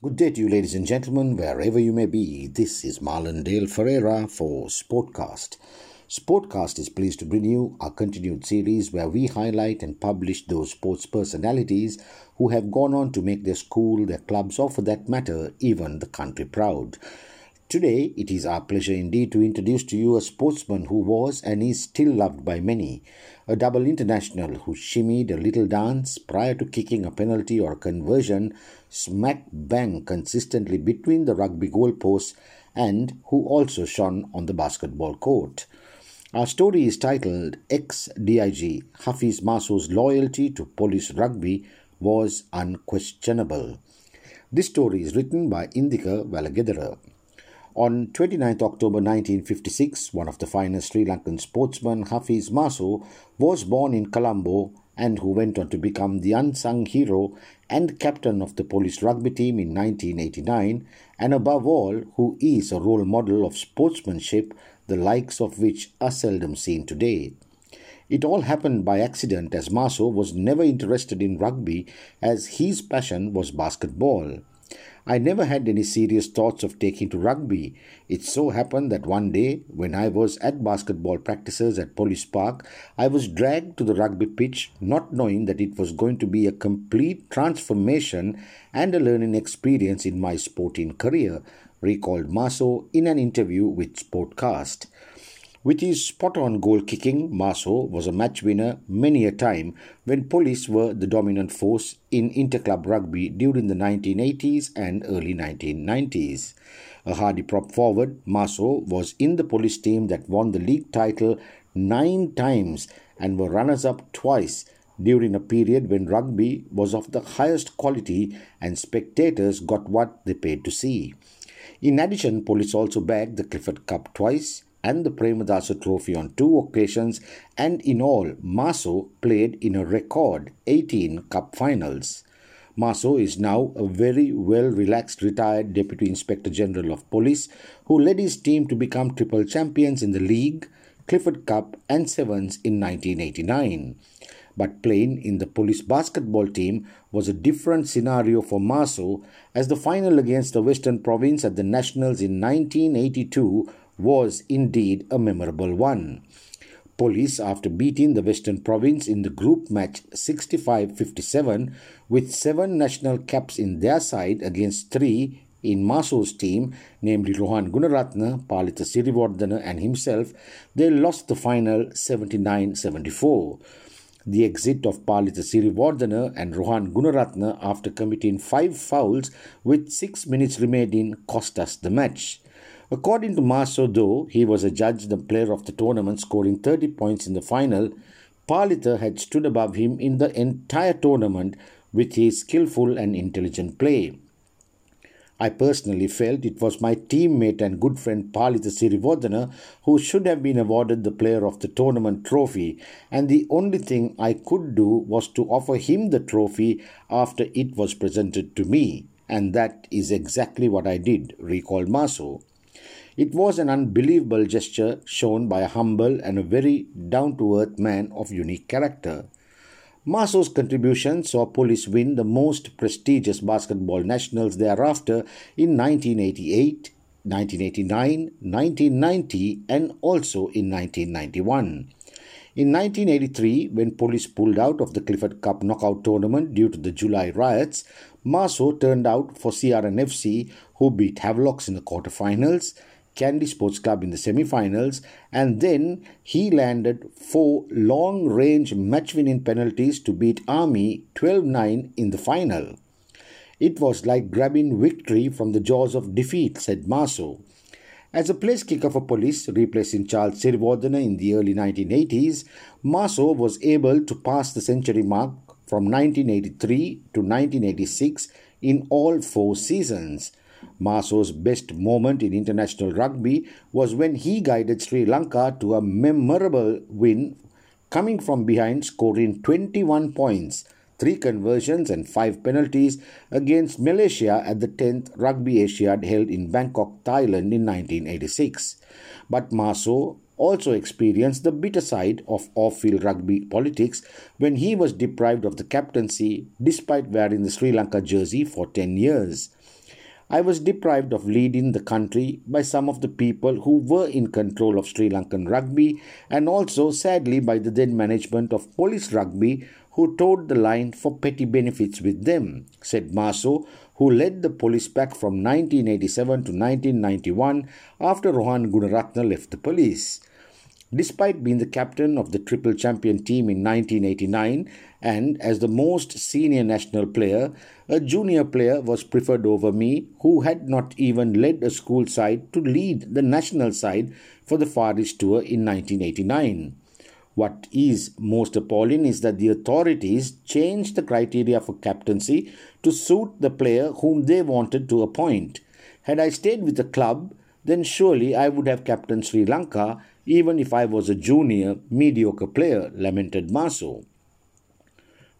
Good day to you, ladies and gentlemen, wherever you may be. This is Marlon Dale Ferreira for Sportcast. Sportcast is pleased to bring you our continued series where we highlight and publish those sports personalities who have gone on to make their school, their clubs, or for that matter, even the country proud. Today, it is our pleasure indeed to introduce to you a sportsman who was and is still loved by many. A double international who shimmied a little dance prior to kicking a penalty or conversion smack bang consistently between the rugby goalposts and who also shone on the basketball court. Our story is titled Ex DIG Hafiz Maso's loyalty to police rugby was unquestionable. This story is written by Indika Valagedara. On 29 October 1956, one of the finest Sri Lankan sportsmen, Hafiz Maso, was born in Colombo and who went on to become the unsung hero and captain of the police rugby team in 1989, and above all, who is a role model of sportsmanship, the likes of which are seldom seen today. It all happened by accident as Maso was never interested in rugby as his passion was basketball. I never had any serious thoughts of taking to rugby. It so happened that one day, when I was at basketball practices at Police Park, I was dragged to the rugby pitch, not knowing that it was going to be a complete transformation and a learning experience in my sporting career, recalled Maso in an interview with Sportcast. With his spot on goal kicking, Maso was a match winner many a time when police were the dominant force in interclub rugby during the 1980s and early 1990s. A hardy prop forward, Maso was in the police team that won the league title nine times and were runners up twice during a period when rugby was of the highest quality and spectators got what they paid to see. In addition, police also bagged the Clifford Cup twice and the Premadasa Trophy on two occasions, and in all, Maso played in a record 18 cup finals. Maso is now a very well relaxed retired Deputy Inspector General of Police who led his team to become triple champions in the league, Clifford Cup, and Sevens in 1989. But playing in the police basketball team was a different scenario for Maso as the final against the Western Province at the Nationals in 1982 was indeed a memorable one. Police, after beating the Western Province in the group match 65 57 with seven national caps in their side against three in Maso's team, namely Rohan Gunaratna, Palitha Siriwardana, and himself, they lost the final 79 74. The exit of Palitha Siriwardana and Rohan Gunaratna after committing five fouls with six minutes remaining cost us the match. According to Maso, though he was a judge, the player of the tournament, scoring 30 points in the final, Palitha had stood above him in the entire tournament with his skillful and intelligent play. I personally felt it was my teammate and good friend Palitha Siriwardana who should have been awarded the Player of the Tournament trophy, and the only thing I could do was to offer him the trophy after it was presented to me, and that is exactly what I did, recalled Maso. It was an unbelievable gesture shown by a humble and a very down to earth man of unique character. Maso's contribution saw police win the most prestigious basketball nationals thereafter in 1988, 1989, 1990, and also in 1991. In 1983, when police pulled out of the Clifford Cup knockout tournament due to the July riots, Maso turned out for CR&FC, who beat Havelocks in the quarterfinals, Kandy Sports Club in the semi-finals and then he landed four long-range match-winning penalties to beat Army 12-9 in the final. It was like grabbing victory from the jaws of defeat, said Maso. As a place kicker for police, replacing Charles Siriwardana in the early 1980s, Maso was able to pass the century mark from 1983 to 1986 in all four seasons. Maso's best moment in international rugby was when he guided Sri Lanka to a memorable win, coming from behind, scoring 21 points, 3 conversions, and 5 penalties against Malaysia at the 10th Rugby Asiad held in Bangkok, Thailand in 1986. But Maso also experienced the bitter side of off field rugby politics when he was deprived of the captaincy despite wearing the Sri Lanka jersey for 10 years. I was deprived of leading the country by some of the people who were in control of Sri Lankan rugby and also, sadly, by the then management of police rugby who toed the line for petty benefits with them, said Maso, who led the police pack from 1987 to 1991 after Rohan Gunaratna left the police. Despite being the captain of the triple champion team in 1989 and as the most senior national player, a junior player was preferred over me who had not even led a school side to lead the national side for the Far East Tour in 1989. What is most appalling is that the authorities changed the criteria for captaincy to suit the player whom they wanted to appoint. Had I stayed with the club, then surely I would have captained Sri Lanka even if I was a junior, mediocre player, lamented Maso.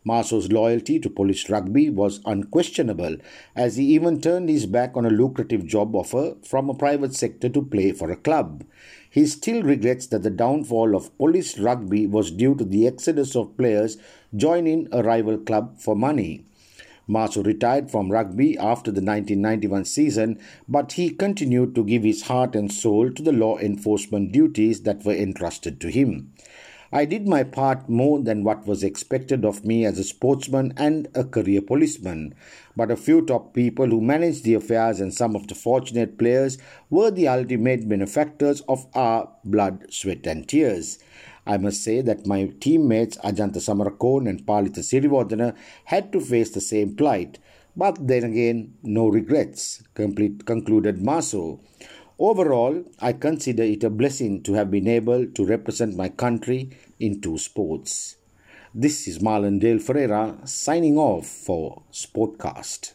Maso's loyalty to police rugby was unquestionable, as he even turned his back on a lucrative job offer from a private sector to play for a club. He still regrets that the downfall of police rugby was due to the exodus of players joining a rival club for money. Maso retired from rugby after the 1991 season, but he continued to give his heart and soul to the law enforcement duties that were entrusted to him. I did my part more than what was expected of me as a sportsman and a career policeman. But a few top people who managed the affairs and some of the fortunate players were the ultimate benefactors of our blood, sweat, and tears. I must say that my teammates Ajanta Samarakoon and Palitha Siriwardana had to face the same plight. But then again, no regrets, complete, concluded Maso. Overall, I consider it a blessing to have been able to represent my country in two sports. This is Marlon Dale Ferreira signing off for Sportcast.